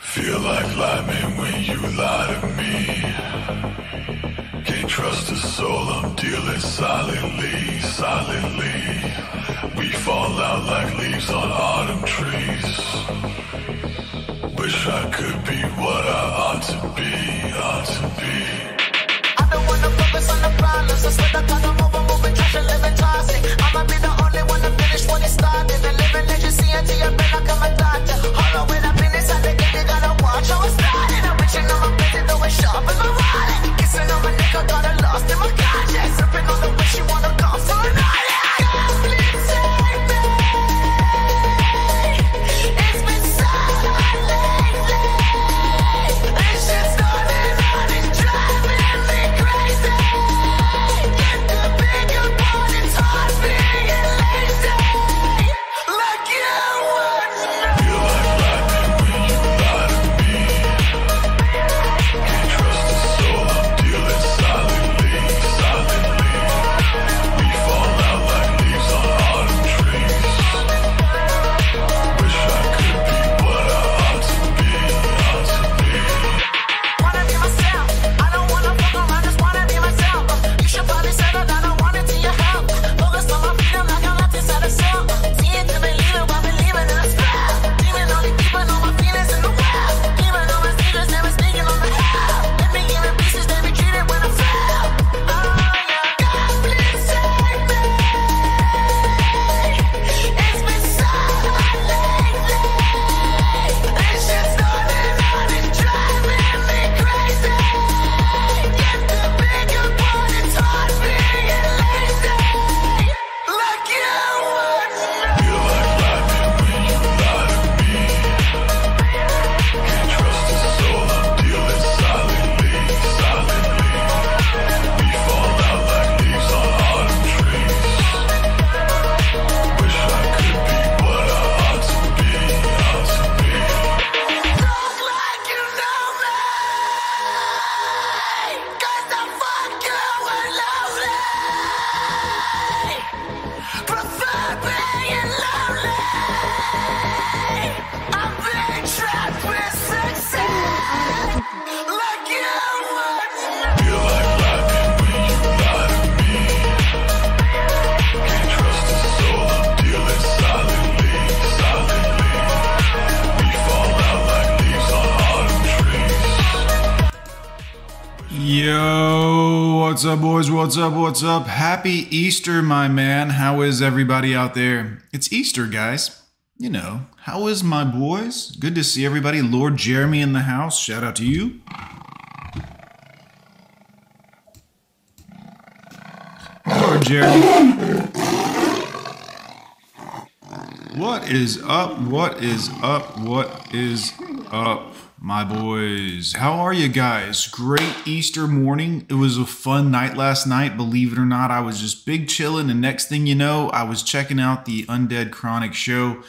Feel like lying when you lie to me. Can't trust a soul, I'm dealing silently, silently. We fall out like leaves on autumn trees. Wish I could be what I ought to be, ought to be. I don't wanna focus on the problems. I swear to God, I'm moving trash and living toxic. I'ma be the only one to finish when it started. The living legacy until your brain like a doctor. Hold on, sharp in my wallet. Kissing on my neck, I got it lost in my conscience. Sipping on the wish you wanna what's up, boys? What's up? What's up? Happy Easter, my man. How is everybody out there? It's Easter, guys. You know, how is my boys? Good to see everybody. Lord Jeremy in the house. Shout out to you. Lord Jeremy. What is up? What is up? What is up, my boys? How are you guys? Great Easter morning. It was a fun night last night. Believe it or not, I was just big chilling, and next thing you know, I was checking out the Undead Chronic show.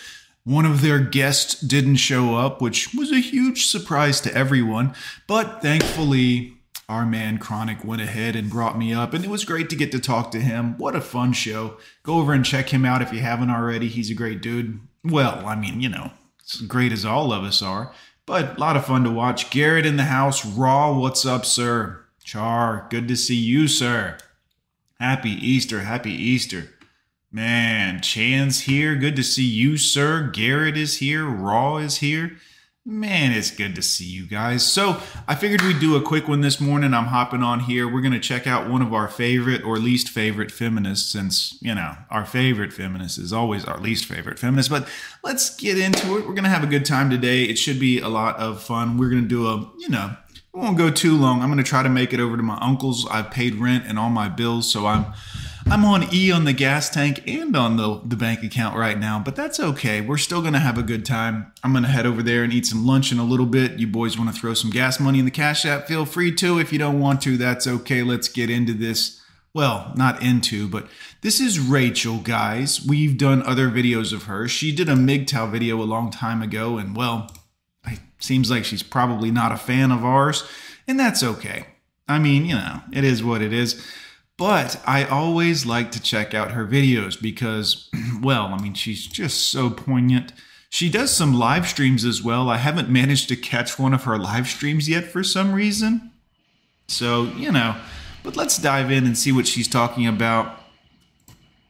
One of their guests didn't show up, which was a huge surprise to everyone, but thankfully, our man Chronic went ahead and brought me up, and it was great to get to talk to him. What a fun show. Go over and check him out if you haven't already. He's a great dude. Well, I mean, you know, as great as all of us are, but a lot of fun to watch. Garrett in the house. Raw, what's up, sir? Char, good to see you, sir. Happy Easter. Happy Easter. Man, Chan's here. Good to see you, sir. Garrett is here. Raw is here. Man, it's good to see you guys. So, I figured we'd do a quick one this morning. I'm hopping on here. We're going to check out one of our favorite or least favorite feminists, since, you know, our favorite feminist is always our least favorite feminist. But let's get into it. We're going to have a good time today. It should be a lot of fun. We're going to do a, you know, it won't go too long. I'm going to try to make it over to my uncle's. I've paid rent and all my bills, so I'm I'm on E on the gas tank and on the, the bank account right now, but that's okay. We're still going to have a good time. I'm going to head over there and eat some lunch in a little bit. You boys want to throw some gas money in the Cash App? Feel free to. If you don't want to, that's okay. Let's get into this. Well, not into, but this is Rachel, guys. We've done other videos of her. She did a MGTOW video a long time ago, and well, it seems like she's probably not a fan of ours, and that's okay. I mean, you know, it is what it is. But I always like to check out her videos because, well, I mean, she's just so poignant. She does some live streams as well. I haven't managed to catch one of her live streams yet for some reason. So, you know, but let's dive in and see what she's talking about.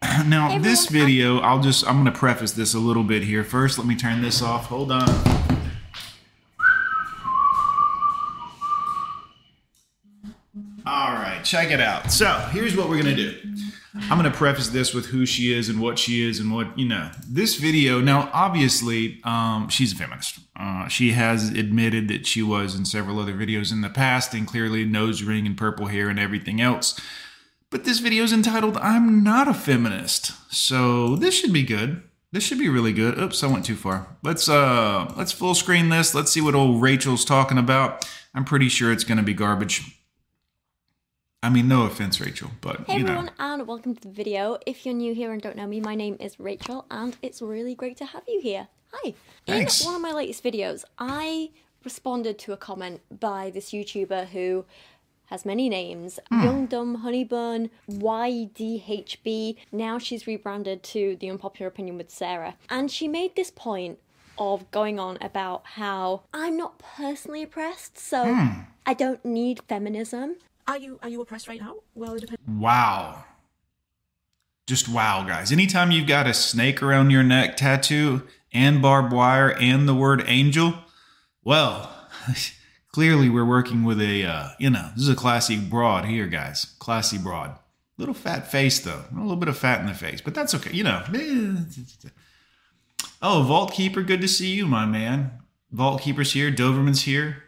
Now, this video, I'll just, I'm going to preface this a little bit here. First, let me turn this off. Hold on. Check it out. So, here's what we're to do. I'm to preface this with who she is and what she is and what, you know, this video. Now, obviously, um, she's a feminist. Uh, she has admitted that she was in several other videos in the past and clearly nose ring and purple hair and everything else. But this video is entitled I'm Not a Feminist. So, this should be good. This should be really good. Oops, I went too far. Let's uh let's full screen this. Let's see what old Rachel's talking about. I'm pretty sure it's to be garbage. I mean, no offense, Rachel, but Hey you know. everyone, and welcome to the video. If you're new here and don't know me, my name is Rachel, and it's really great to have you here. Hi. Thanks. In one of my latest videos, I responded to a comment by this YouTuber who has many names Hmm. Young Dumb Honeybun, YDHB. Now she's rebranded to The Unpopular Opinion with Sarah. And she made this point of going on about how I'm not personally oppressed, so Hmm. I don't need feminism. Are you are you oppressed right now? Well, it depends. Wow. Just wow, guys. Anytime you've got a snake around your neck tattoo and barbed wire and the word angel, well, clearly we're working with a, uh, you know, this is a classy broad here, guys. Classy broad. Little fat face, though. A little bit of fat in the face, but that's okay. You know. Oh, Vault Keeper, good to see you, my man. Vault Keeper's here. Doberman's here.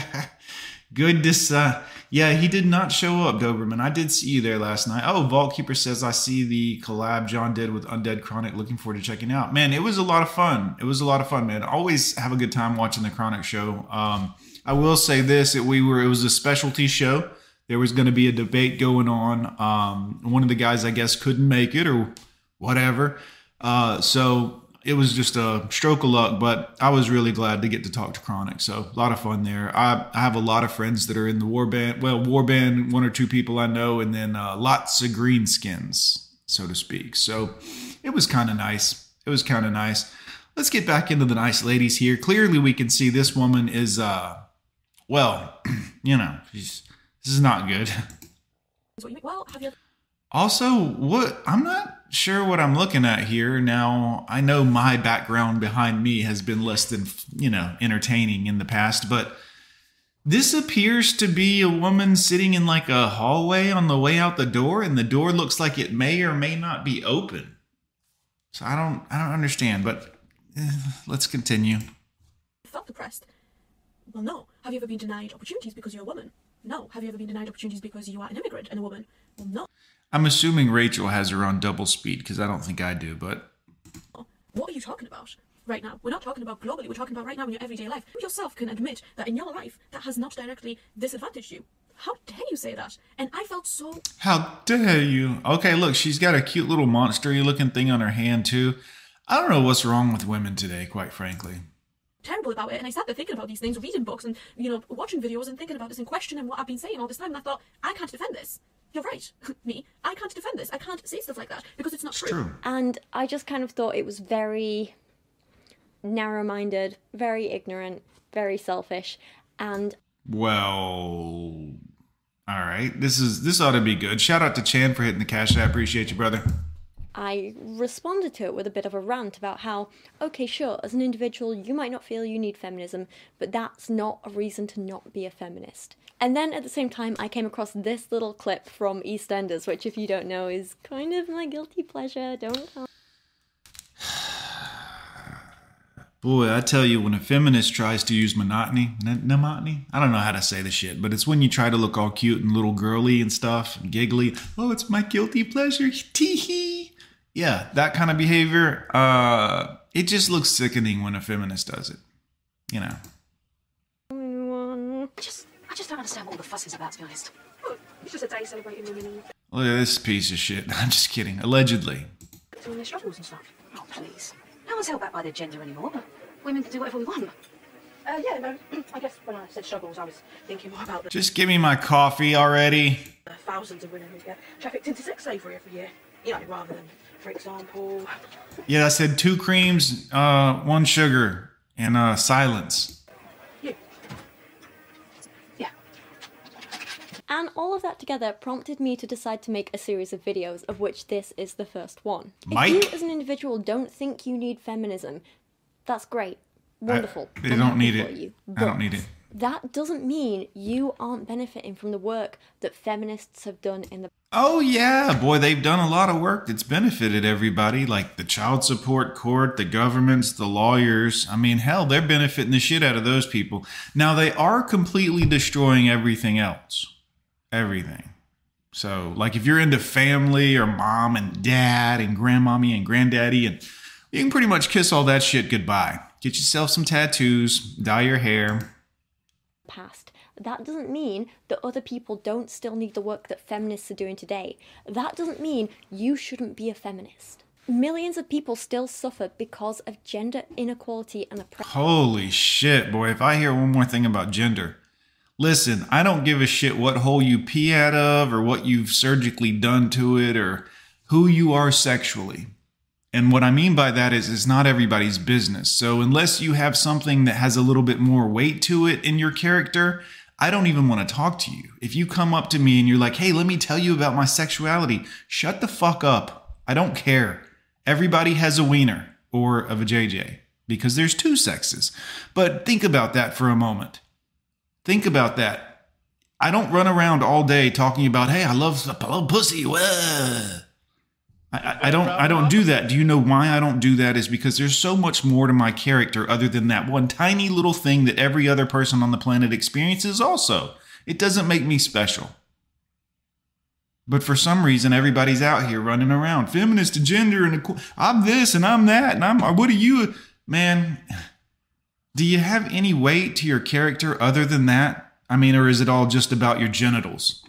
Good to uh, yeah, he did not show up, Doberman. I did see you there last night. Oh, Vault Keeper says I see the collab Jon did with Undead Chronic. Looking forward to checking out. Man, it was a lot of fun. It was a lot of fun, man. Always have a good time watching the Chronic show. Um, I will say this: it, we were it was a specialty show. There was going to be a debate going on. Um, one of the guys, I guess, couldn't make it or whatever. Uh, so it was just a stroke of luck, but I was really glad to get to talk to Chronic. So a lot of fun there. I, I have a lot of friends that are in the war band. Well, war band, one or two people I know, and then uh, lots of greenskins, so to speak. So it was kind of nice. It was kind of nice. Let's get back into the nice ladies here. Clearly, we can see this woman is, uh, well, you know, she's, this is not good. What you mean? Well, have you? Also, what I'm not sure what I'm looking at here. Now, I know my background behind me has been less than, you know, entertaining in the past, but this appears to be a woman sitting in like a hallway on the way out the door and the door looks like it may or may not be open. So I don't I don't understand, but eh, let's continue. felt depressed? Well, no. Have you ever been denied opportunities because you're a woman? No. Have you ever been denied opportunities because you are an immigrant and a woman? Well, no. I'm assuming Rachel has her on double speed because I don't think I do, but What are you talking about? Right now, we're not talking about globally. We're talking about right now in your everyday life. You yourself can admit that in your life that has not directly disadvantaged you. How dare you say that? And I felt so How dare you? Okay, look, she's got a cute little monstery looking thing on her hand, too. I don't know what's wrong with women today, quite frankly. terrible about it. And I sat there thinking about these things, reading books and, you know, watching videos and thinking about this and questioning what I've been saying all this time. And I thought, I can't defend this. You're right. Me. I can't defend this. I can't say stuff like that because it's not It's true. true. And I just kind of thought it was very narrow minded, very ignorant, very selfish. And Well, all right. This is this ought to be good. Shout out to Chan for hitting the cash. I appreciate you, brother. I responded to it with a bit of a rant about how, okay, sure, as an individual, you might not feel you need feminism, but that's not a reason to not be a feminist. And then at the same time, I came across this little clip from EastEnders, which, if you don't know, is kind of my guilty pleasure. Don't tell. Boy, I tell you, when a feminist tries to use monotony, monotony, I don't know how to say the shit, but it's when you try to look all cute and little girly and stuff, and giggly. Oh, it's my guilty pleasure. Tee hee. Yeah, that kind of behavior. Uh, it just looks sickening when a feminist does it. You know. I just, I just don't understand what all the fuss is about, to be honest. It's just a day celebrating women Look at this piece of shit. I'm just kidding. Allegedly. Doing their struggles and stuff. Oh, please. No one's held back by their gender anymore, women can do whatever we want. Uh, yeah, no, I guess when I said struggles, I was thinking more about Just give me my coffee already. thousands of women who get trafficked into sex slavery every year. You know, rather than for example. Yeah, I said two creams, uh, one sugar, and uh, silence. You. Yeah. And all of that together prompted me to decide to make a series of videos, of which this is the first one. Mike? If you, as an individual, don't think you need feminism, that's great. Wonderful. they I'm don't need it. You. I don't need it. That doesn't mean you aren't benefiting from the work that feminists have done in the Oh, yeah, boy, they've done a lot of work that's benefited everybody, like the child support court, the governments, the lawyers. I mean, hell, they're benefiting the shit out of those people. Now, they are completely destroying everything else. Everything. So, like, if you're into family or mom and dad and grandmommy and granddaddy, and you can pretty much kiss all that shit goodbye. Get yourself some tattoos, dye your hair. Past. That doesn't mean that other people don't still need the work that feminists are doing today. That doesn't mean you shouldn't be a feminist. Millions of people still suffer because of gender inequality and oppression. Holy shit, boy. If I hear one more thing about gender, listen, I don't give a shit what hole you pee out of or what you've surgically done to it or who you are sexually. And what I mean by that is it's not everybody's business. So unless you have something that has a little bit more weight to it in your character, I don't even want to talk to you. If you come up to me and you're like, hey, let me tell you about my sexuality, shut the fuck up. I don't care. Everybody has a wiener or a JJ because there's two sexes. But think about that for a moment. Think about that. I don't run around all day talking about, hey, I love, I love pussy. Wah. I, I, don't I don't do that. Do you know why I don't do that? Is because there's so much more to my character other than that one tiny little thing that every other person on the planet experiences also. It doesn't make me special. But for some reason, everybody's out here running around, feminist and gender, and I'm this and I'm that, and I'm what are you, man? Do you have any weight to your character other than that? I mean, or is it all just about your genitals?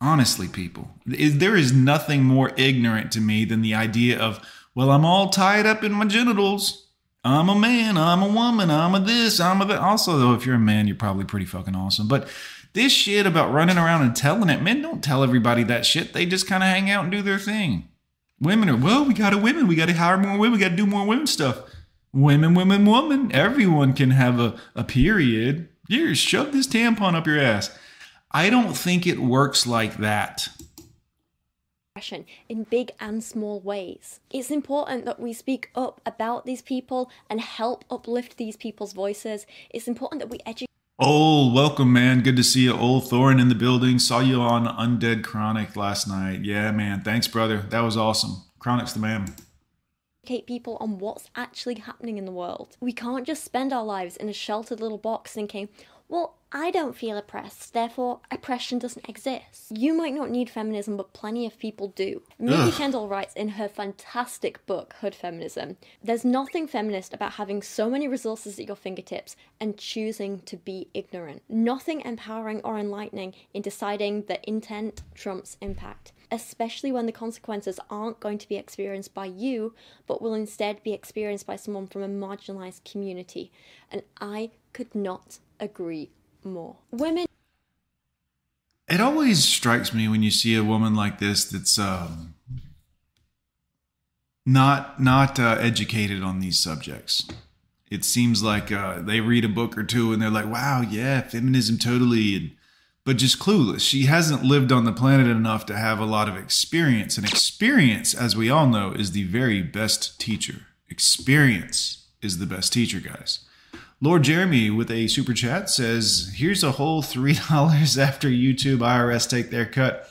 Honestly, people, there is nothing more ignorant to me than the idea of, well, I'm all tied up in my genitals. I'm a man, I'm a woman, I'm a this, I'm a that. Also, though, if you're a man, you're probably pretty fucking awesome. But this shit about running around and telling it, men don't tell everybody that shit. They just kind of hang out and do their thing. Women are, well, we got to women. We got to hire more women. We got to do more women stuff. Women, women, woman. Everyone can have a, a period. Here, shove this tampon up your ass. I don't think it works like that. in big and small ways. It's important that we speak up about these people and help uplift these people's voices. It's important that we educate Oh, welcome, man. Good to see you. Old Thorin in the building. Saw you on Undead Chronic last night. Yeah, man. Thanks, brother. That was awesome. Chronic's the man. Educate people on what's actually happening in the world. We can't just spend our lives in a sheltered little box thinking, well, I don't feel oppressed, therefore oppression doesn't exist. You might not need feminism, but plenty of people do. Ugh. Kendall writes in her fantastic book, Hood Feminism There's nothing feminist about having so many resources at your fingertips and choosing to be ignorant. Nothing empowering or enlightening in deciding that intent trumps impact especially when the consequences aren't going to be experienced by you, but will instead be experienced by someone from a marginalized community. And I could not agree more. Women It always strikes me when you see a woman like this that's um, not not uh, educated on these subjects. It seems like uh, they read a book or two and they're like, "Wow, yeah, feminism totally," and, but just clueless. She hasn't lived on the planet enough to have a lot of experience, and experience, as we all know, is the very best teacher. Experience is the best teacher, guys. Lord Jeremy with a super chat says, Here's a whole $3 after YouTube IRS take their cut.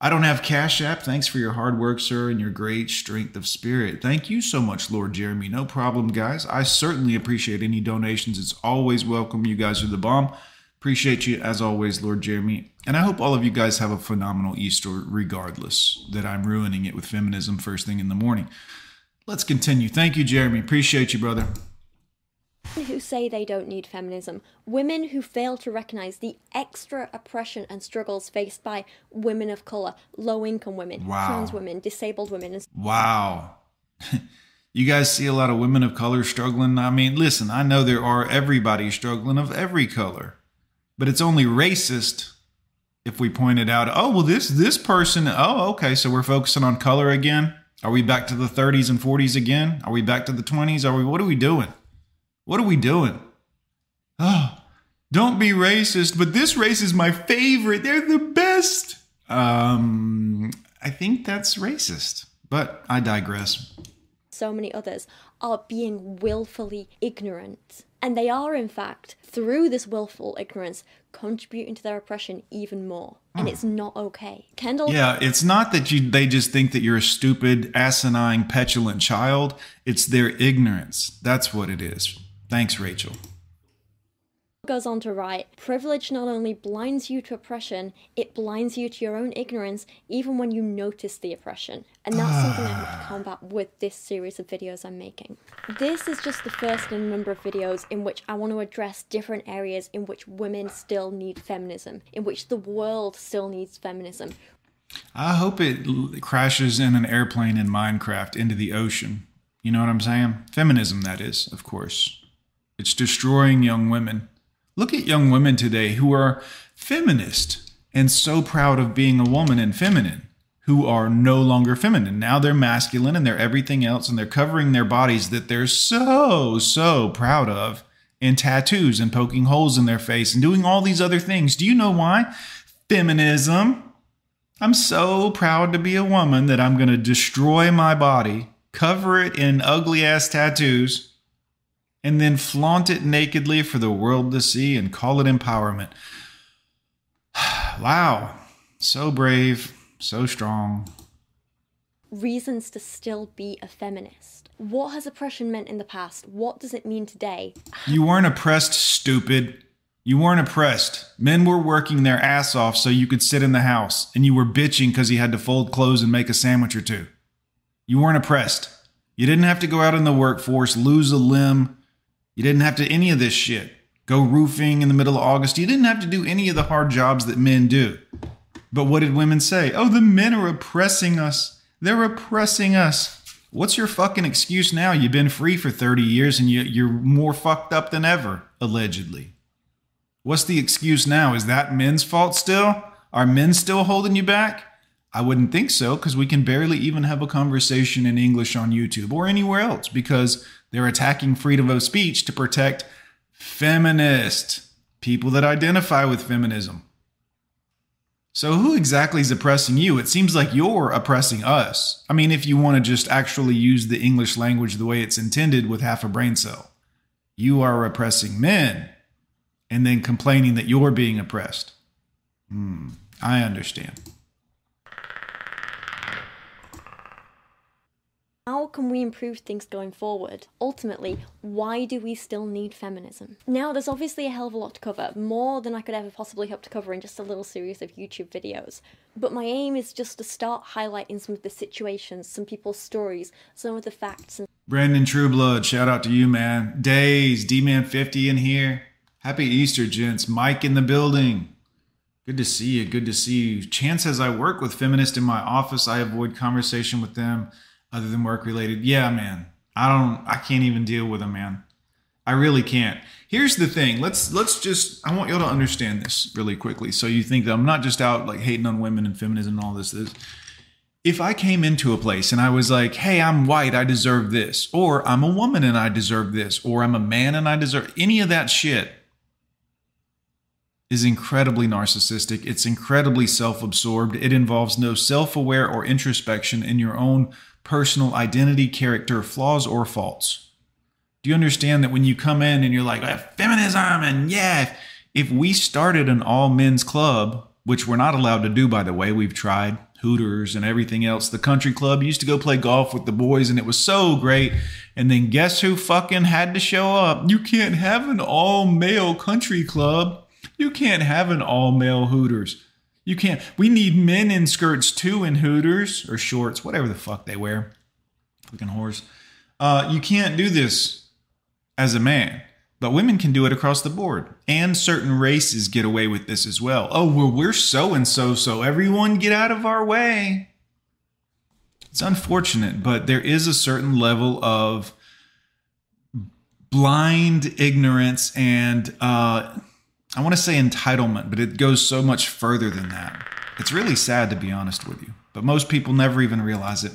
I don't have Cash App. Thanks for your hard work, sir, and your great strength of spirit. Thank you so much, Lord Jeremy. No problem, guys. I certainly appreciate any donations. It's always welcome. You guys are the bomb. Appreciate you as always, Lord Jeremy. And I hope all of you guys have a phenomenal Easter, regardless that I'm ruining it with feminism first thing in the morning. Let's continue. Thank you, Jeremy. Appreciate you, brother. Who say they don't need feminism, women who fail to recognize the extra oppression and struggles faced by women of color, low income women, Wow. trans women, disabled women, Wow. you guys see a lot of women of color struggling. I mean, listen, I know there are everybody struggling of every color, but it's only racist if we pointed out. Oh, well, this this person. Oh, okay. So we're focusing on color again. Are we back to the 30s and 40s again? Are we back to the 20s? Are we what are we doing? What are we doing? Oh, don't be racist, but this race is my favorite. They're the best. Um, I think that's racist, but I digress. so many others are being willfully ignorant. And they are, in fact, through this willful ignorance, contributing to their oppression even more. And it's not okay. Kendall, Yeah, it's not that you they just think that you're a stupid, asinine, petulant child. It's their ignorance. That's what it is. Thanks, Rachel. goes on to write Privilege not only blinds you to oppression, it blinds you to your own ignorance even when you notice the oppression. And that's something I have to ah. combat with this series of videos I'm making. This is just the first in a number of videos in which I want to address different areas in which women still need feminism, in which the world still needs feminism. I hope it l- crashes in an airplane in Minecraft into the ocean. You know what I'm saying? Feminism, that is, of course. It's destroying young women. Look at young women today who are feminist and so proud of being a woman and feminine, who are no longer feminine. Now they're masculine and they're everything else, and they're covering their bodies that they're so, so proud of in tattoos and poking holes in their face and doing all these other things. Do you know why? Feminism. I'm so proud to be a woman that I'm going to destroy my body, cover it in ugly ass tattoos, and then flaunt it nakedly for the world to see and call it empowerment. wow. So brave, so strong. Reasons to still be a feminist. What has oppression meant in the past? What does it mean today? You weren't oppressed, stupid. You weren't oppressed. Men were working their ass off so you could sit in the house, and you were bitching because you had to fold clothes and make a sandwich or two. You weren't oppressed. You didn't have to go out in the workforce, lose a limb. You didn't have to any of this shit. Go roofing in the middle of August. You didn't have to do any of the hard jobs that men do. But what did women say? Oh, the men are oppressing us. They're oppressing us. What's your fucking excuse now? You've been free for 30 years and you, you're more fucked up than ever, allegedly. What's the excuse now? Is that men's fault still? Are men still holding you back? I wouldn't think so because we can barely even have a conversation in English on YouTube or anywhere else because they're attacking freedom of speech to protect feminist people that identify with feminism. So, who exactly is oppressing you? It seems like you're oppressing us. I mean, if you want to just actually use the English language the way it's intended with half a brain cell, you are oppressing men and then complaining that you're being oppressed. Hmm, I understand. How can we improve things going forward? Ultimately, why do we still need feminism? Now, there's obviously a hell of a lot to cover, more than I could ever possibly hope to cover in just a little series of YouTube videos. But my aim is just to start highlighting some of the situations, some people's stories, some of the facts, and Brandon Trueblood, shout out to you, man. Days, D Man 50 in here. Happy Easter, gents. Mike in the building. Good to see you. Good to see you. Chance says I work with feminists in my office. I avoid conversation with them other than work related. Yeah, man. I don't I can't even deal with them, man. I really can't. Here's the thing. Let's let's just I want y'all to understand this really quickly. So you think that I'm not just out like hating on women and feminism and all this is if I came into a place and I was like, hey, I'm white, I deserve this, or I'm a woman and I deserve this, or I'm a man and I deserve any of that shit is incredibly narcissistic. It's incredibly self absorbed. It involves no self aware or introspection in your own personal identity, character, flaws, or faults. Do you understand that when you come in and you're like, "Ah, feminism, and yeah, if we started an all men's club, which we're not allowed to do, by the way, we've tried Hooters and everything else. The country club used to go play golf with the boys, and it was so great. And then guess who fucking had to show up? You can't have an all male country club. You can't have an all male Hooters. You can't. We need men in skirts too in Hooters or shorts, whatever the fuck they wear. Fucking whores. Uh, you can't do this as a man, but women can do it across the board. And certain races get away with this as well. Oh, well, we're so and so, so everyone get out of our way. It's unfortunate, but there is a certain level of blind ignorance and uh, I want to say entitlement, but it goes so much further than that. It's really sad to be honest with you, but most people never even realize it.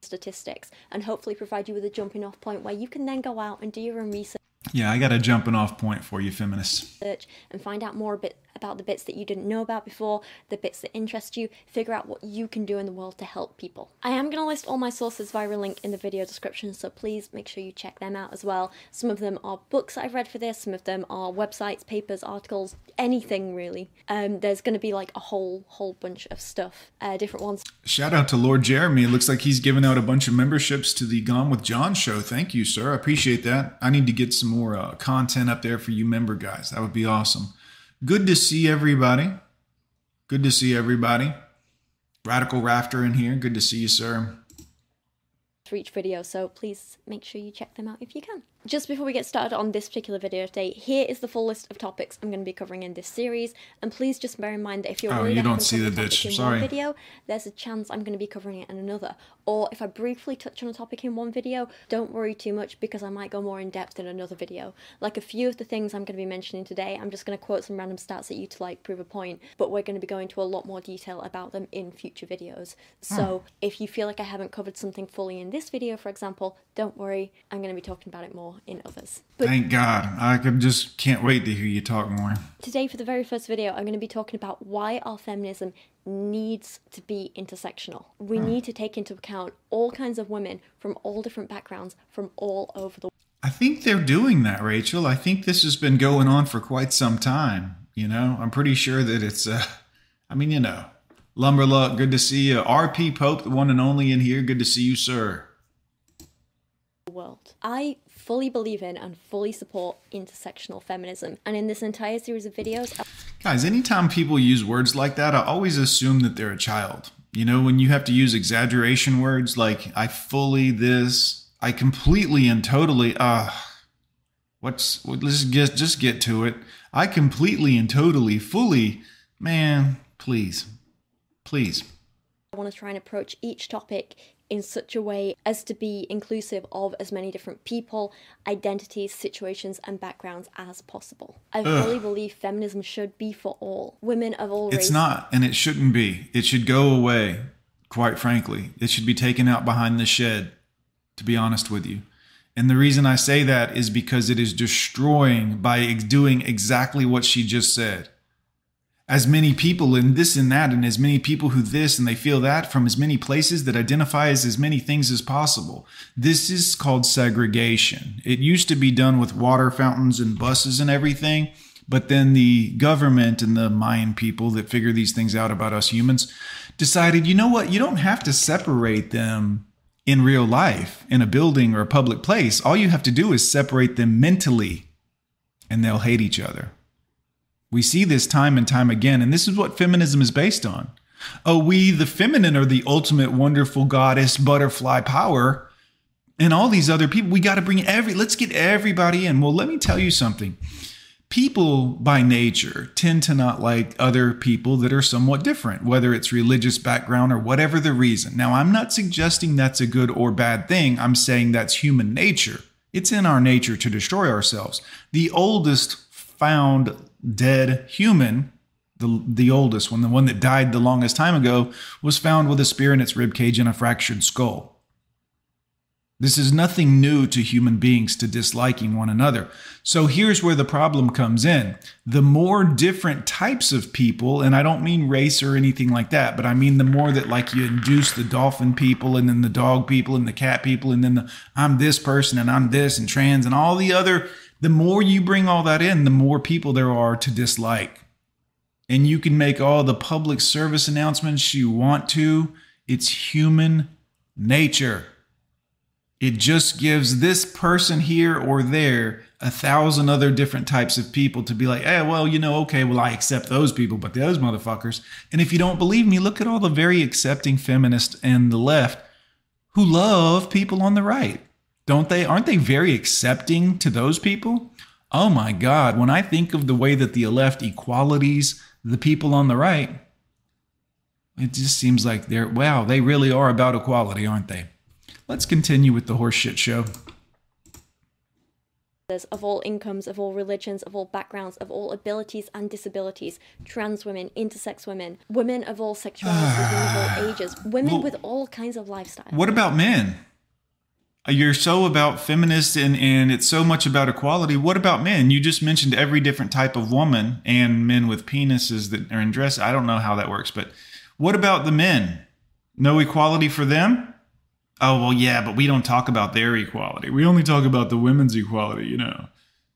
statistics and hopefully provide you with a jumping off point where you can then go out and do your own research Yeah, I got a jumping off point for you, feminists. research and find out more bit about the bits that you didn't know about before, the bits that interest you, figure out what you can do in the world to help people. I am going to list all my sources via a link in the video description, so please make sure you check them out as well. Some of them are books I've read for this, some of them are websites, papers, articles, anything really. Um, there's going to be like a whole whole bunch of stuff, uh, different ones Shout out to Lord Jeremy. It looks like he's giving out a bunch of memberships to the Gone with Jon show. Thank you, sir. I appreciate that. I need to get some more uh, content up there for you member guys. That would be awesome. Good to see everybody. Good to see everybody. Radical Rafter in here. Good to see you, sir. for each video, so please make sure you check them out if you can. Just before we get started on this particular video today, here is the full list of topics I'm going to be covering in this series, and please just bear in mind that if you're Oh, you don't see the bitch. Sorry. video, there's a chance I'm going to be covering it in another. Or if I briefly touch on a topic in one video, don't worry too much because I might go more in depth in another video. Like a few of the things I'm going to be mentioning today, I'm just going to quote some random stats at you to like prove a point, but we're going to be going into a lot more detail about them in future videos. Hmm. So if you feel like I haven't covered something fully in this video, for example, don't worry, I'm going to be talking about it more in others. But Thank God. I could just can't wait to hear you talk more. Today, for the very first video, I'm going to be talking about why our feminism needs to be intersectional. We need to take into account all kinds of women from all different backgrounds from all over the world. I think they're doing that, Rachel. I think this has been going on for quite some time. You know, I'm pretty sure that it's, uh, I mean, you know, Lumberluck, good to see you. RP Pope, the one and only in here, good to see you, sir. world. I fully believe in and fully support intersectional feminism. And in this entire series of videos, Guys, anytime people use words like that, I always assume that they're a child. You know, when you have to use exaggeration words like I fully this, I completely and totally, uh, what's, what- let's just, just get to it. I completely and totally, fully, man, please, please. I want to try and approach each topic in such a way as to be inclusive of as many different people, identities, situations, and backgrounds as possible. I fully believe feminism should be for all. Women of all It's races. not, and it shouldn't be. It should go away, quite frankly. It should be taken out behind the shed, to be honest with you. And the reason I say that is because it is destroying by doing exactly what she just said. As many people and this and that, and as many people who this and they feel that from as many places that identify as as many things as possible. This is called segregation. It used to be done with water fountains and buses and everything, but then the government and the Mayan people that figure these things out about us humans decided, you know what, you don't have to separate them in real life in a building or a public place. All you have to do is separate them mentally and they'll hate each other. We see this time and time again, and this is what feminism is based on. Oh, we, the feminine, are the ultimate wonderful goddess butterfly power. And all these other people, we got to bring every, let's get everybody in. Well, let me tell you something. People by nature tend to not like other people that are somewhat different, whether it's religious background or whatever the reason. Now, I'm not suggesting that's a good or bad thing. I'm saying that's human nature. It's in our nature to destroy ourselves. The oldest found dead human, the, the oldest one, the one that died the longest time ago, was found with a spear in its rib cage and a fractured skull. This is nothing new to human beings to disliking one another. So here's where the problem comes in. The more different types of people, and I don't mean race or anything like that, but I mean the more that like you induce the dolphin people and then the dog people and the cat people and then the I'm this person and I'm this and trans and all the other, the more you bring all that in, the more people there are to dislike. And you can make all the public service announcements you want to. It's human nature. It just gives this person here or there a thousand other different types of people to be like, eh, well, you know, okay, well, I accept those people, but those motherfuckers. And if you don't believe me, look at all the very accepting feminists and the left who love people on the right. Don't they? Aren't they very accepting to those people? Oh my God, when I think of the way that the left equalities the people on the right, it just seems like they're, wow, they really are about equality, aren't they? Let's continue with the horseshit show. of all incomes, of all religions, of all backgrounds, of all abilities and disabilities, trans women, intersex women, women of all sexualities, women of all ages, women Well- with all kinds of lifestyles. What about men? You're so about feminists and, and it's so much about equality. What about men? You just mentioned every different type of woman and men with penises that are in dress. I don't know how that works, but what about the men? No equality for them? Oh, well, yeah, but we don't talk about their equality. We only talk about the women's equality, you know.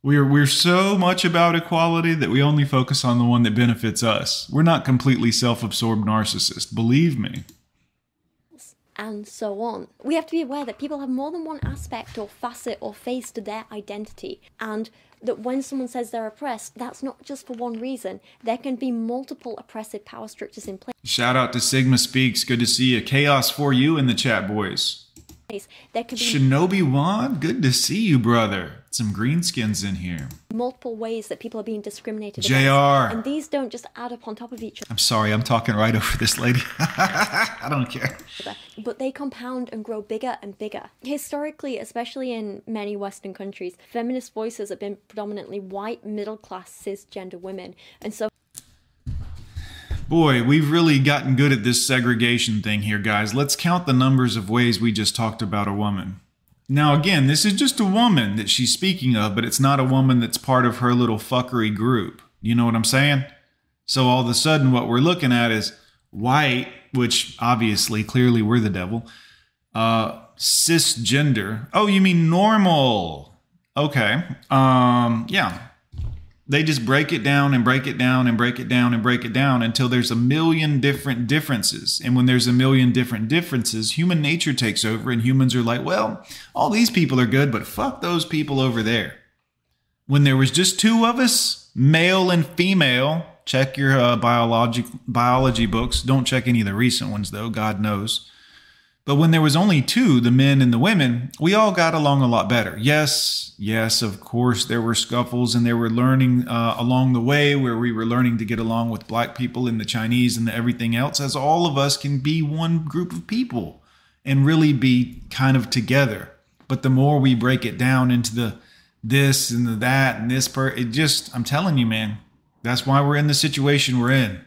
We're, we're so much about equality that we only focus on the one that benefits us. We're not completely self absorbed narcissists, believe me. And so on. We have to be aware that people have more than one aspect or facet or face to their identity, and that when someone says they're oppressed, that's not just for one reason. There can be multiple oppressive power structures in place. Shout out to Sigma Speaks. Good to see you. Chaos for you in the chat, boys. There could be Shinobi Wan, good to see you, brother. Some greenskins in here. multiple ways that people are being discriminated JR. against, and these don't just add up on top of each other. I'm sorry, I'm talking right over this lady. I don't care. but they compound and grow bigger and bigger. Historically, especially in many Western countries, feminist voices have been predominantly white, middle class, cisgender women, and so Boy, we've really gotten good at this segregation thing here, guys. Let's count the numbers of ways we just talked about a woman. Now, again, this is just a woman that she's speaking of, but it's not a woman that's part of her little fuckery group. You know what I'm saying? So all of a sudden, what we're looking at is white, which obviously, clearly, we're the devil. Uh, cisgender. Oh, you mean normal? Okay. Um, yeah. They just break it down and break it down and break it down and break it down until there's a million different differences. And when there's a million different differences, human nature takes over, and humans are like, well, all these people are good, but fuck those people over there. When there was just two of us, male and female, check your uh, biology biology books. Don't check any of the recent ones though. God knows. But when there was only two, the men and the women, we all got along a lot better. Yes, yes, of course, there were scuffles and there were learning uh, along the way where we were learning to get along with black people and the Chinese and the everything else, as all of us can be one group of people and really be kind of together. But the more we break it down into the this and the that and this per, it just, I'm telling you, man, that's why we're in the situation we're in.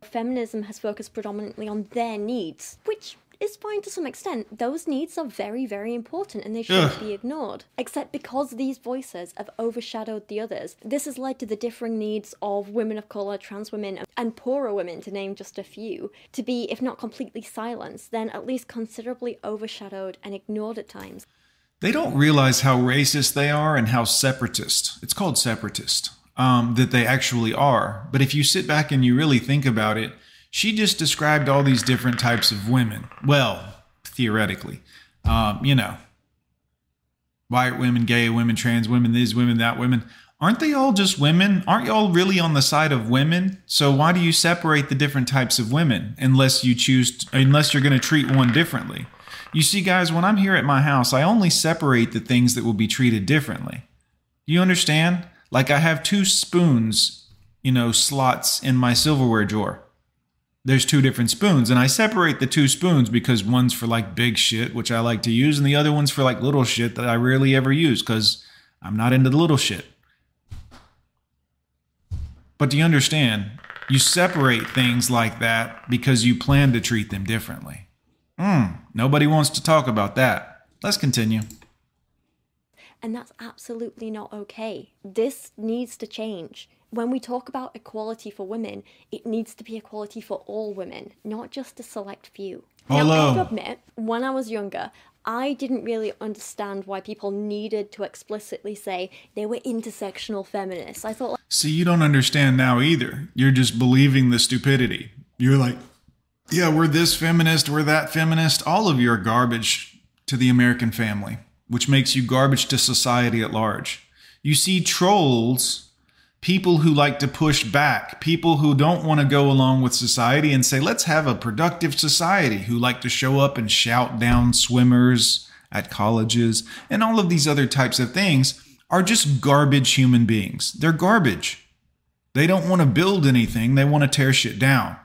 feminism has focused predominantly on their needs, which is fine to some extent. Those needs are very, very important and they shouldn't Ugh. be ignored. Except because these voices have overshadowed the others, this has led to the differing needs of women of colour, trans women, and poorer women, to name just a few, to be, if not completely silenced, then at least considerably overshadowed and ignored at times. They don't realize how racist they are and how separatist. It's called separatist. Um, that they actually are. But if you sit back and you really think about it, she just described all these different types of women. Well, theoretically, um, you know, white women, gay women, trans women, these women, that women. Aren't they all just women? Aren't y'all really on the side of women? So why do you separate the different types of women unless you choose, to, unless you're going to treat one differently? You see, guys, when I'm here at my house, I only separate the things that will be treated differently. You understand? Like I have two spoons, you know, slots in my silverware drawer. There's two different spoons, and I separate the two spoons because one's for like big shit, which I like to use, and the other one's for like little shit that I rarely ever use because I'm not into the little shit. But do you understand? You separate things like that because you plan to treat them differently. Hmm, nobody wants to talk about that. Let's continue. And that's absolutely not okay. This needs to change. When we talk about equality for women, it needs to be equality for all women, not just a select few. Now, I have to admit, when I was younger, I didn't really understand why people needed to explicitly say they were intersectional feminists. I thought, See, you don't understand now either. You're just believing the stupidity. You're like, yeah, we're this feminist, we're that feminist. All of you are garbage to the American family, which makes you garbage to society at large. You see trolls, people who like to push back, people who don't want to go along with society and say, let's have a productive society, who like to show up and shout down swimmers at colleges, and all of these other types of things are just garbage human beings. They're garbage. They don't want to build anything, they want to tear shit down.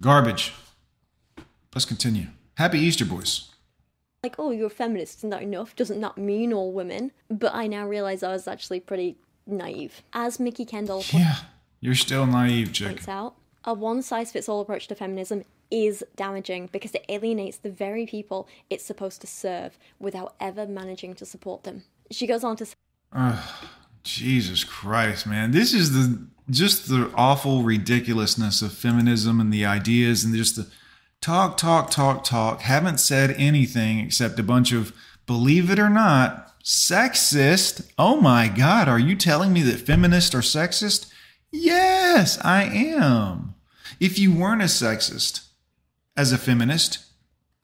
Garbage. Let's continue. Happy Easter, boys. Like, oh, you're a feminist, isn't that enough? Doesn't that mean all women? But I now realize I was actually pretty naive. As Mikki Kendall Yeah, you're still naive, chick. points out, a one size fits all approach to feminism is damaging because it alienates the very people it's supposed to serve without ever managing to support them. She goes on to say, Jesus Christ, man. This is the just the awful ridiculousness of feminism and the ideas and just the talk, talk, talk, talk. Haven't said anything except a bunch of, believe it or not, sexist. Oh my God, are you telling me that feminists are sexist? Yes, I am. If you weren't a sexist as a feminist,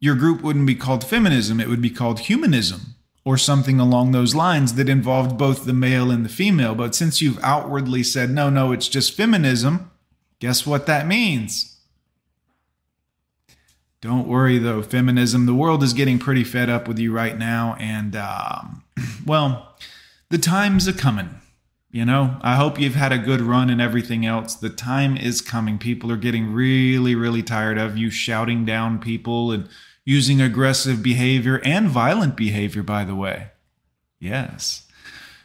your group wouldn't be called feminism, it would be called humanism or something along those lines that involved both the male and the female. But since you've outwardly said, no, no, it's just feminism, guess what that means? Don't worry though, feminism. The world is getting pretty fed up with you right now. And, um, well, the time's a coming. You know, I hope you've had a good run and everything else. The time is coming. People are getting really, really tired of you shouting down people and using aggressive behavior and violent behavior, by the way. Yes.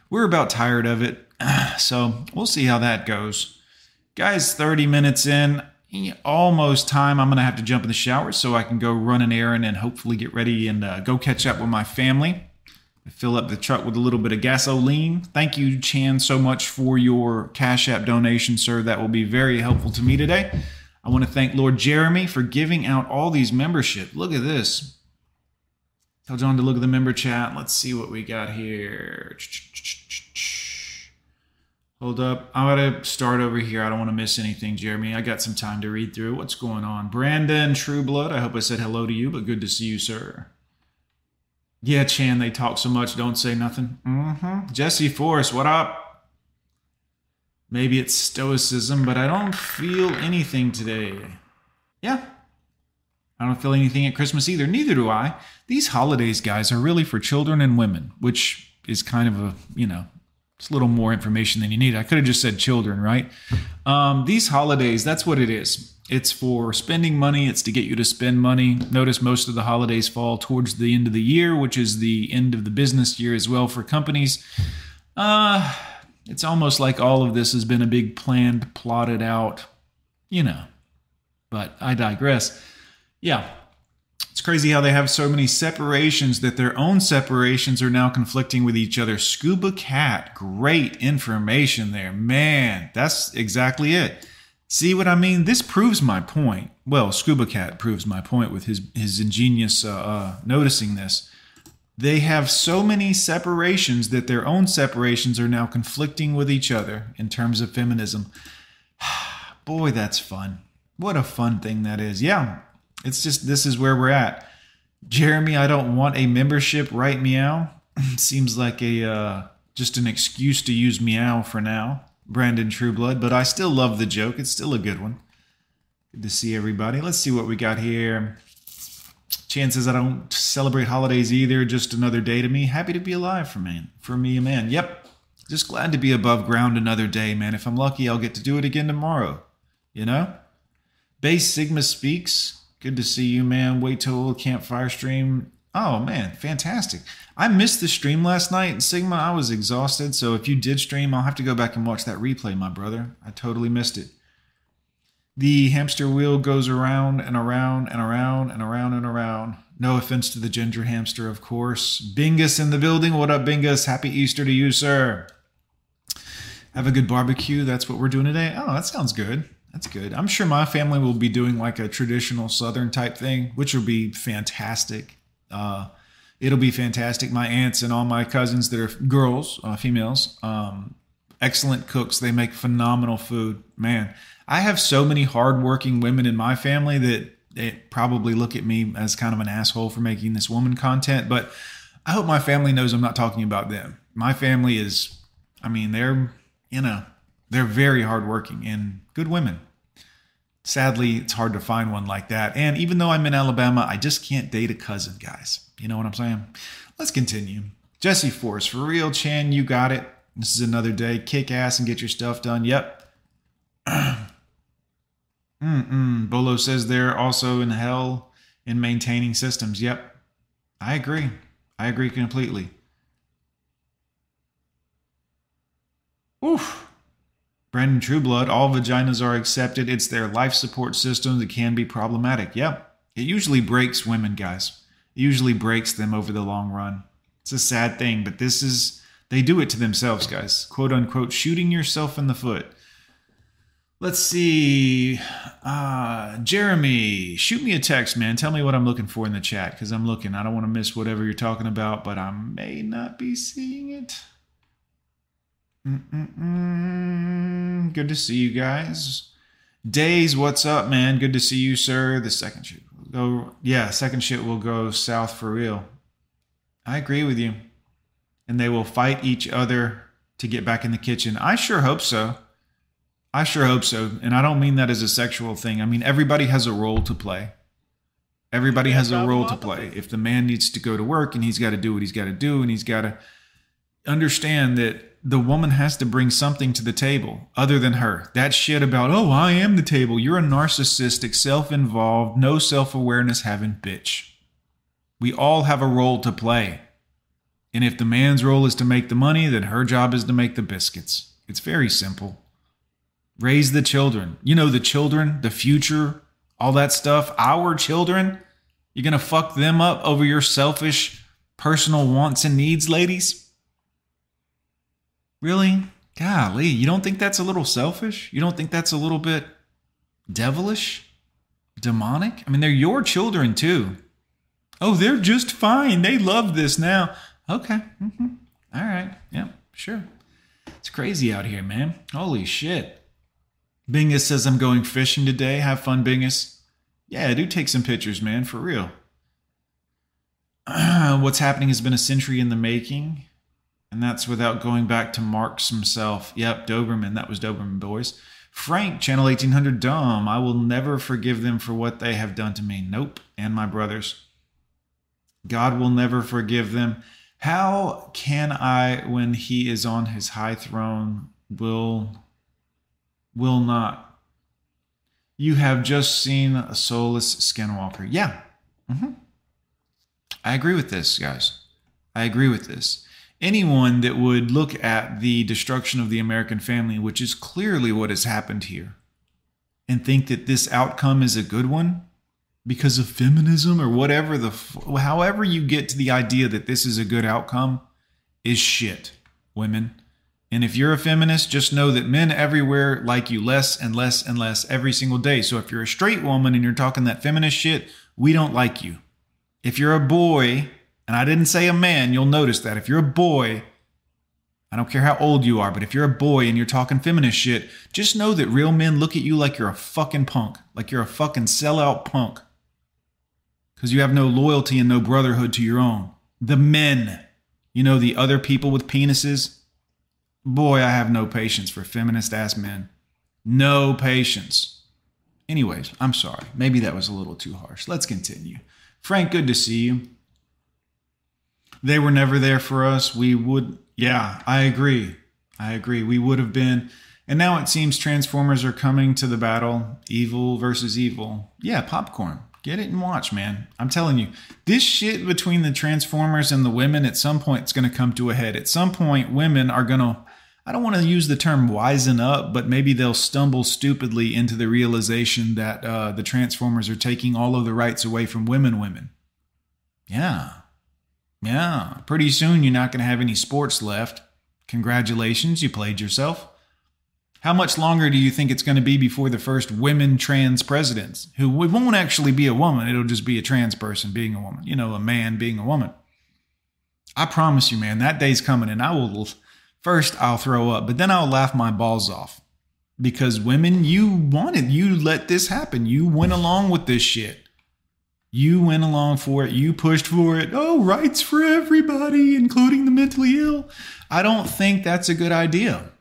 We're about tired of it. So we'll see how that goes. Guys, 30 minutes in, almost time. I'm going to have to jump in the shower so I can go run an errand and hopefully get ready and uh, go catch up with my family. Fill up the truck with a little bit of gasoline. Thank you, Chan, so much for your Cash App donation, sir. That will be very helpful to me today. I want to thank Lord Jeremy for giving out all these membership. Look at this. Tell Jon to look at the member chat. Let's see what we got here. Hold up. I'm going to start over here. I don't want to miss anything, Jeremy. I got some time to read through. What's going on? Brandon Trueblood, I hope I said hello to you, but good to see you, sir. Yeah, Chan, they talk so much, don't say nothing. Mm-hmm. Jesse Forrest, what up? Maybe it's stoicism, but I don't feel anything today. Yeah. I don't feel anything at Christmas either. Neither do I. These holidays, guys, are really for children and women, which is kind of a, you know, it's a little more information than you need. I could have just said children, right? Um, these holidays, that's what it is. It's for spending money, it's to get you to spend money. Notice most of the holidays fall towards the end of the year, which is the end of the business year as well for companies. Uh, it's almost like all of this has been a big planned, plotted out, you know. But I digress. Yeah, crazy how they have so many separations that their own separations are now conflicting with each other. Scuba Cat, great information there. Man, that's exactly it. See what I mean? This proves my point. Well, Scuba Cat proves my point with his his ingenious uh, uh, noticing this. They have so many separations that their own separations are now conflicting with each other in terms of feminism. Boy, that's fun. What a fun thing that is. Yeah, it's just this is where we're at. Jeremy, I don't want a membership, right? Meow. Seems like a uh, just an excuse to use meow for now. Brandon Trueblood, but I still love the joke. It's still a good one. Good to see everybody. Let's see what we got here. Chances I don't celebrate holidays either. Just another day to me. Happy to be alive for man. For me, a man. Yep. Just glad to be above ground another day, man. If I'm lucky, I'll get to do it again tomorrow. You know? Base Sigma speaks. Good to see you, man. Wait till campfire stream. Oh man, fantastic. I missed the stream last night. Sigma, I was exhausted. So if you did stream, I'll have to go back and watch that replay, my brother. I totally missed it. The hamster wheel goes around and around and around and around and around. No offense to the ginger hamster, of course. Bingus in the building. What up, Bingus? Happy Easter to you, sir. Have a good barbecue. That's what we're doing today. Oh, that sounds good. That's good. I'm sure my family will be doing like a traditional Southern type thing, which will be fantastic. Uh, it'll be fantastic. My aunts and all my cousins that are girls, uh, females, um, excellent cooks. They make phenomenal food. Man, I have so many hardworking women in my family that they probably look at me as kind of an asshole for making this woman content, but I hope my family knows I'm not talking about them. My family is, I mean, they're, you know, they're very hardworking and good women. Sadly, it's hard to find one like that. And even though I'm in Alabama, I just can't date a cousin, guys. You know what I'm saying? Let's continue. Jesse Force, for real, Chan, you got it. This is another day. Kick ass and get your stuff done. Yep. Mm-mm. Bolo says they're also in hell in maintaining systems. Yep. I agree. I agree completely. Oof. Brandon Trueblood, all vaginas are accepted. It's their life support system that can be problematic. Yep. It usually breaks women, guys. It usually breaks them over the long run. It's a sad thing, but this is, they do it to themselves, guys. Quote unquote, shooting yourself in the foot. Let's see. Uh, Jeremy, shoot me a text, man. Tell me what I'm looking for in the chat because I'm looking. I don't want to miss whatever you're talking about, but I may not be seeing it. Mm-mm-mm. Good to see you guys. Days, what's up, man? Good to see you, sir. The second shit will go, yeah, second shit will go south for real. I agree with you. And they will fight each other to get back in the kitchen. I sure hope so. I sure hope so. And I don't mean that as a sexual thing. I mean, everybody has a role to play. Everybody has a role to play. If the man needs to go to work and he's got to do what he's got to do and he's got to understand that the woman has to bring something to the table other than her. That shit about, oh, I am the table. You're a narcissistic, self involved, no self awareness having bitch. We all have a role to play. And if the man's role is to make the money, then her job is to make the biscuits. It's very simple. Raise the children. You know, the children, the future, all that stuff. Our children, you're going to fuck them up over your selfish personal wants and needs, ladies? Really? Golly, you don't think that's a little selfish? You don't think that's a little bit devilish? Demonic? I mean, they're your children too. Oh, they're just fine. They love this now. Okay. hmm All right. Yeah, sure. It's crazy out here, man. Holy shit. Bingus says, I'm going fishing today. Have fun, Bingus. Yeah, do take some pictures, man, for real. What's happening has been a century in the making. And that's without going back to Marx himself. Yep, Doberman. That was Doberman Boys. Frank, Channel 1800 Dumb. I will never forgive them for what they have done to me. Nope. And my brothers. God will never forgive them. How can I, when he is on his high throne, will will not? You have just seen a soulless skinwalker. Yeah. hmm I agree with this, guys. I agree with this. Anyone that would look at the destruction of the American family, which is clearly what has happened here, and think that this outcome is a good one because of feminism or whatever the however you get to the idea that this is a good outcome is shit, women. And if you're a feminist, just know that men everywhere like you less and less and less every single day. So if you're a straight woman and you're talking that feminist shit, we don't like you. If you're a boy, and I didn't say a man, you'll notice that. If you're a boy, I don't care how old you are, but if you're a boy and you're talking feminist shit, just know that real men look at you like you're a fucking punk, like you're a fucking sellout punk. Because you have no loyalty and no brotherhood to your own. The men, you know, the other people with penises. Boy, I have no patience for feminist ass men. No patience. Anyways, I'm sorry. Maybe that was a little too harsh. Let's continue. Frank, good to see you. They were never there for us. We would, yeah, I agree. I agree. We would have been. And now it seems Transformers are coming to the battle. Evil versus evil. Yeah, popcorn. Get it and watch, man. I'm telling you, this shit between the Transformers and the women at some point it's going to come to a head. At some point, women are going to, I don't want to use the term wisen up, but maybe they'll stumble stupidly into the realization that uh, the Transformers are taking all of the rights away from women, women. Yeah. Yeah. Pretty soon, you're not going to have any sports left. Congratulations, you played yourself. How much longer do you think it's going to be before the first women trans presidents, who won't actually be a woman? It'll just be a trans person being a woman, you know, a man being a woman. I promise you, man, that day's coming, and I will first I'll throw up, but then I'll laugh my balls off because women, you wanted, you let this happen, you went along with this shit. You went along for it. You pushed for it. Oh, rights for everybody, including the mentally ill. I don't think that's a good idea.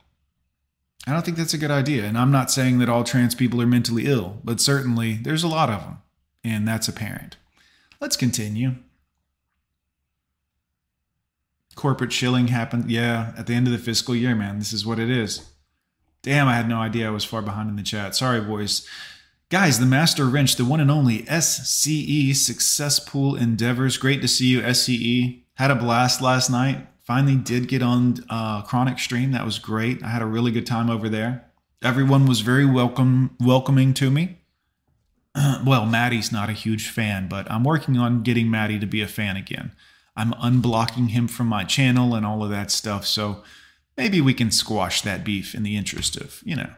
I don't think that's a good idea. And I'm not saying that all trans people are mentally ill, but certainly there's a lot of them, and that's apparent. Let's continue. Corporate shilling happened, yeah, at the end of the fiscal year, man. This is what it is. Damn, I had no idea I was far behind in the chat. Sorry, boys. Guys, the master wrench, the one and only SCE Successful Endeavors. Great to see you, SCE. Had a blast last night. Finally did get on uh, Chronic Stream. That was great. I had a really good time over there. Everyone was very welcome, welcoming to me. well, Maddie's not a huge fan, but I'm working on getting Maddie to be a fan again. I'm unblocking him from my channel and all of that stuff. So maybe we can squash that beef in the interest of, you know,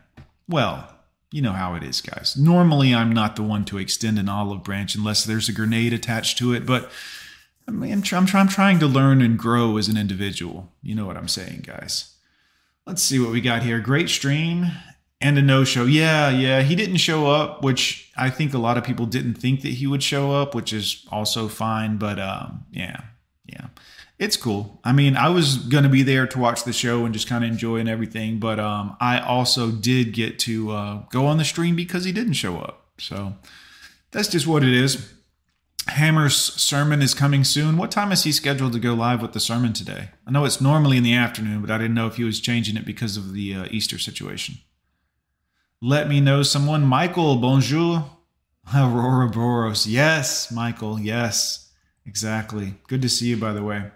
well, you know how it is, guys. Normally, I'm not the one to extend an olive branch unless there's a grenade attached to it, but I'm, I'm, try- I'm trying to learn and grow as an individual. You know what I'm saying, guys. Let's see what we got here. Great stream and a no show. Yeah, yeah. He didn't show up, which I think a lot of people didn't think that he would show up, which is also fine. But um, yeah, yeah. It's cool. I mean, I was gonna be there to watch the show and just kind of enjoy and everything, but um, I also did get to uh, go on the stream because he didn't show up. So that's just what it is. Hammer's sermon is coming soon. What time is he scheduled to go live with the sermon today? I know it's normally in the afternoon, but I didn't know if he was changing it because of the uh, Easter situation. Let me know someone. Michael, bonjour. Aurora Boros. Yes, Michael. Yes, exactly. Good to see you, by the way.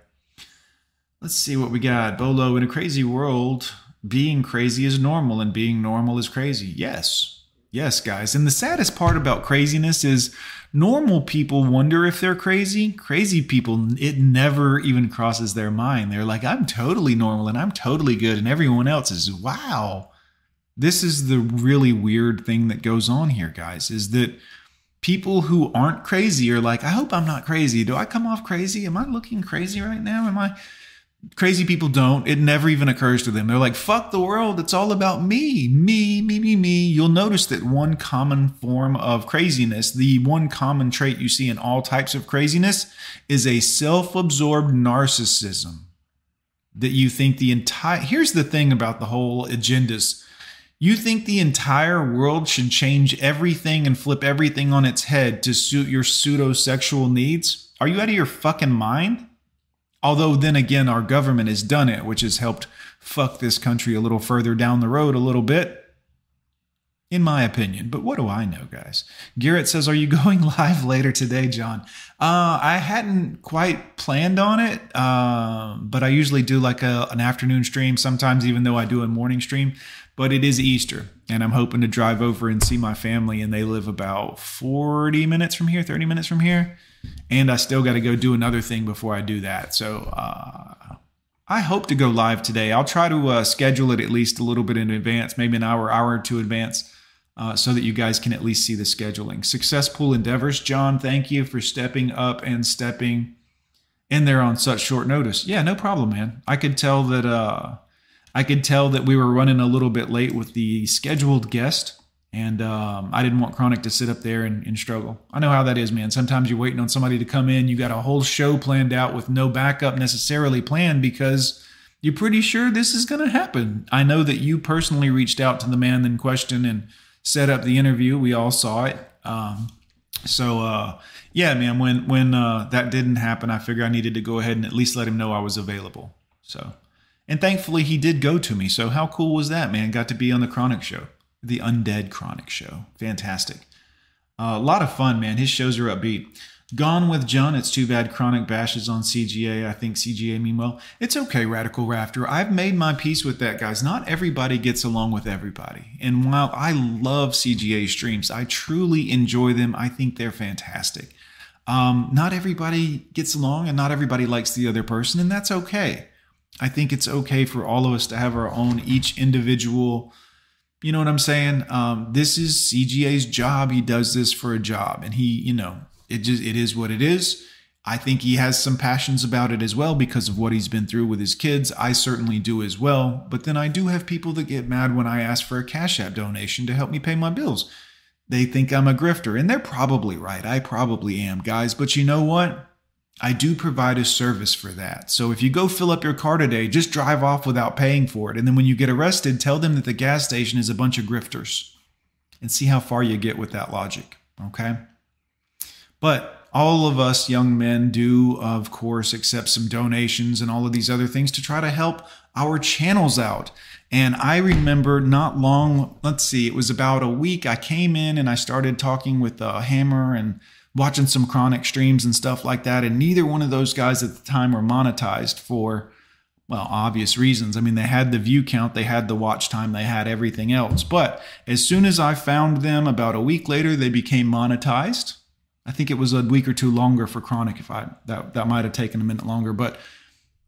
Let's see what we got. Bolo, in a crazy world, being crazy is normal and being normal is crazy. Yes. Yes, guys. And the saddest part about craziness is normal people wonder if they're crazy. Crazy people, it never even crosses their mind. They're like, I'm totally normal and I'm totally good. And everyone else is, wow. This is the really weird thing that goes on here, guys, is that people who aren't crazy are like, I hope I'm not crazy. Do I come off crazy? Am I looking crazy right now? Am I? Crazy people don't. It never even occurs to them. They're like, fuck the world. It's all about me, me, me, me, me. You'll notice that one common form of craziness, the one common trait you see in all types of craziness, is a self absorbed narcissism. That you think the entire. Here's the thing about the whole agendas. You think the entire world should change everything and flip everything on its head to suit your pseudo sexual needs? Are you out of your fucking mind? Although, then again, our government has done it, which has helped fuck this country a little further down the road a little bit, in my opinion. But what do I know, guys? Garrett says, Are you going live later today, Jon? Uh, I hadn't quite planned on it, uh, but I usually do like a, an afternoon stream, sometimes even though I do a morning stream. But it is Easter, and I'm hoping to drive over and see my family, and they live about 40 minutes from here, 30 minutes from here and I still got to go do another thing before I do that. So uh, I hope to go live today. I'll try to uh, schedule it at least a little bit in advance, maybe an hour, hour or two advance, uh, so that you guys can at least see the scheduling. Successful endeavors, Jon. Thank you for stepping up and stepping in there on such short notice. Yeah, no problem, man. I could tell that. Uh, I could tell that we were running a little bit late with the scheduled guest and um, I didn't want Chronic to sit up there and, and, struggle. I know how that is, man. Sometimes you're waiting on somebody to come in. You got a whole show planned out with no backup necessarily planned because you're pretty sure this is going to happen. I know that you personally reached out to the man in question and set up the interview. We all saw it. Um, so uh, yeah, man. When when uh, that didn't happen, I figured I needed to go ahead and at least let him know I was available. So, and thankfully he did go to me. So how cool was that, man? Got to be on the Chronic show the Undead Chronic show. Fantastic. Uh, a lot of fun, man. His shows are upbeat. Gone with Jon. It's too bad Chronic bashes on CGA. I think CGA mean well. It's okay, Radical Rafter. I've made my peace with that, guys. Not everybody gets along with everybody. And while I love CGA streams, I truly enjoy them. I think they're fantastic. Um, not everybody gets along and not everybody likes the other person, and that's okay. I think it's okay for all of us to have our own, each individual you know what I'm saying? Um, this is CGA's job. He does this for a job, and he, you know, it just it is what it is. I think he has some passions about it as well because of what he's been through with his kids. I certainly do as well. But then I do have people that get mad when I ask for a Cash App donation to help me pay my bills. They think I'm a grifter, and they're probably right. I probably am, guys. But you know what? I do provide a service for that. So if you go fill up your car today, just drive off without paying for it. And then when you get arrested, tell them that the gas station is a bunch of grifters and see how far you get with that logic. Okay. But all of us young men do, of course, accept some donations and all of these other things to try to help our channels out. And I remember not long, let's see, it was about a week. I came in and I started talking with Hammer and watching some chronic streams and stuff like that. And neither one of those guys at the time were monetized for, well, obvious reasons. I mean, they had the view count, they had the watch time, they had everything else. But as soon as I found them, about a week later, they became monetized. I think it was a week or two longer for chronic. If I that that might have taken a minute longer, but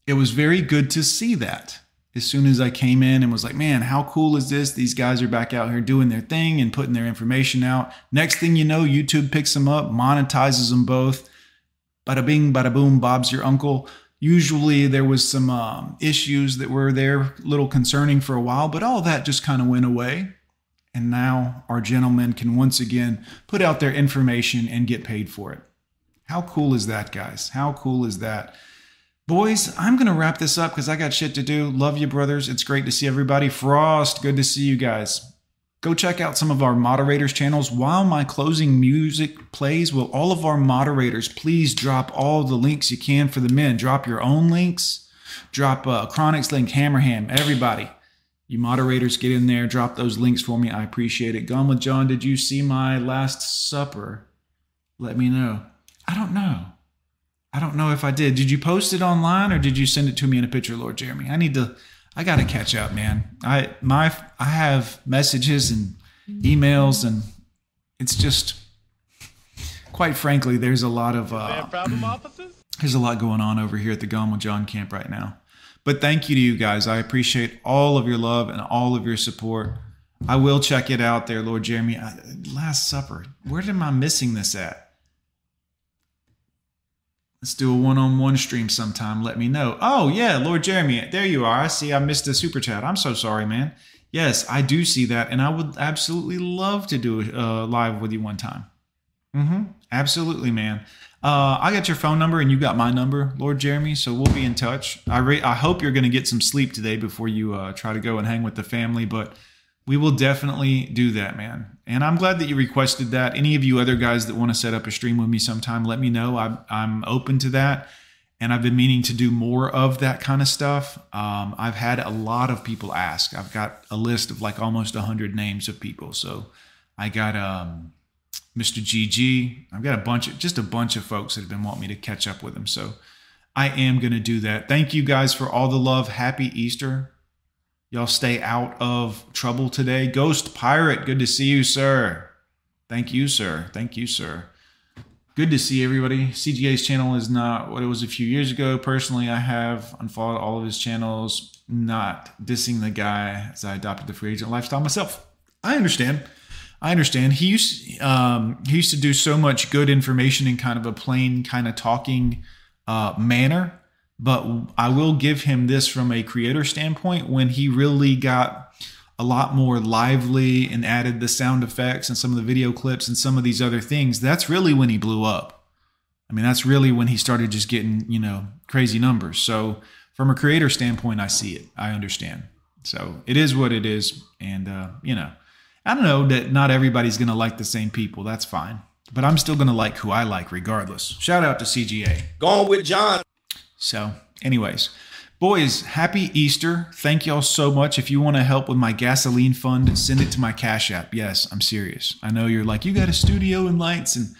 it was very good to see that as soon as I came in and was like, man, how cool is this? These guys are back out here doing their thing and putting their information out. Next thing you know, YouTube picks them up, monetizes them both. Bada bing, bada boom, Bob's your uncle. Usually there was some um, issues that were there, a little concerning for a while, but all that just kind of went away. And now our gentlemen can once again put out their information and get paid for it. How cool is that, guys? How cool is that? Boys, I'm going to wrap this up because I got shit to do. Love you, brothers. It's great to see everybody. Frost, good to see you guys. Go check out some of our moderators' channels. While my closing music plays, will all of our moderators please drop all the links you can for the men? Drop your own links. Drop uh, Chronix link, Hammerham, everybody. You moderators get in there, drop those links for me. I appreciate it. Gone with Jon, did you see my Last Supper? Let me know. I don't know. I don't know if I did. Did you post it online or did you send it to me in a picture, Lord Jeremy? I need to. I got to catch up, man. I my I have messages and emails, and it's just, quite frankly, there's a lot of uh, problem there's a lot going on over here at the Gone with Jon camp right now. But thank you to you guys. I appreciate all of your love and all of your support. I will check it out there, Lord Jeremy. I, Last Supper. Where am I missing this at? Let's do a one-on-one stream sometime. Let me know. Oh yeah, Lord Jeremy, there you are. I see. I missed a super chat. I'm so sorry, man. Yes, I do see that, and I would absolutely love to do a uh, live with you one time. Mm-hmm. Absolutely, man. Uh, I got your phone number, and you got my number, Lord Jeremy. So we'll be in touch. I re- I hope you're going to get some sleep today before you uh, try to go and hang with the family, but we will definitely do that, man. And I'm glad that you requested that. Any of you other guys that want to set up a stream with me sometime, let me know. I'm, I'm open to that. And I've been meaning to do more of that kind of stuff. Um, I've had a lot of people ask. I've got a list of like almost 100 names of people. So I got um, Mr. GG. I've got a bunch of just a bunch of folks that have been wanting me to catch up with them. So I am going to do that. Thank you guys for all the love. Happy Easter. Y'all stay out of trouble today. Ghost Pirate, good to see you, sir. Thank you, sir. Thank you, sir. Good to see everybody. CGA's channel is not what it was a few years ago. Personally, I have unfollowed all of his channels, not dissing the guy as I adopted the free agent lifestyle myself. I understand. I understand. He used um, he used to do so much good information in kind of a plain, kind of talking uh, manner but I will give him this from a creator standpoint when he really got a lot more lively and added the sound effects and some of the video clips and some of these other things. That's really when he blew up. I mean, that's really when he started just getting, you know, crazy numbers. So, from a creator standpoint, I see it. I understand. So, it is what it is. And, uh, you know, I don't know that not everybody's going to like the same people. That's fine. But I'm still going to like who I like regardless. Shout out to CGA. Gone with Jon. So, anyways, boys, happy Easter. Thank y'all so much. If you want to help with my gasoline fund, send it to my Cash App. Yes, I'm serious. I know you're like, you got a studio and lights and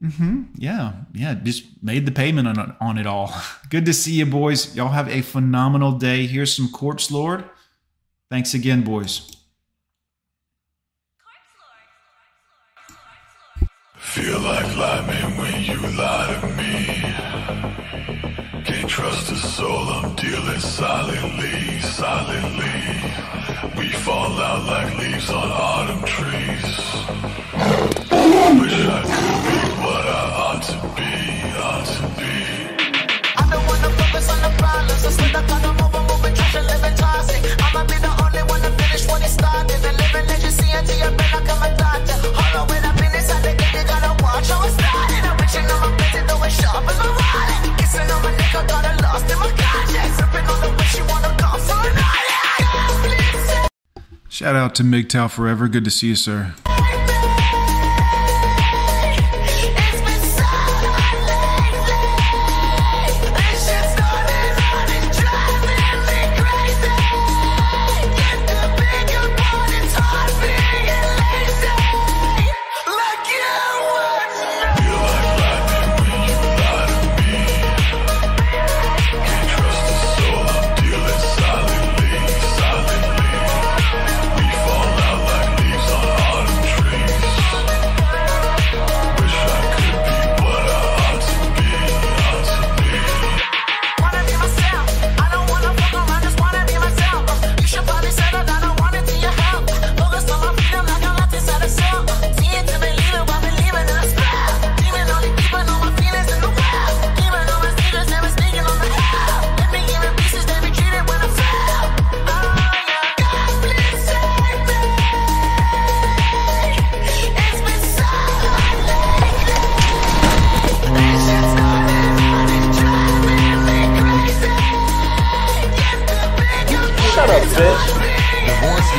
hmm yeah, yeah, just made the payment on, on it all. Good to see you, boys. Y'all have a phenomenal day. Here's some Corpse Lord. Thanks again, boys. Feel like lying when you lie to me. Can't trust a soul, I'm dealing silently, silently. We fall out like leaves on autumn trees. Wish I could be what I ought to be, ought to be. I don't wanna focus on the problems. Instead, I kinda move and move and trash and living toxic. I'ma be the Shout out to MGTOW Forever. Good to see you, sir.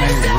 Yes,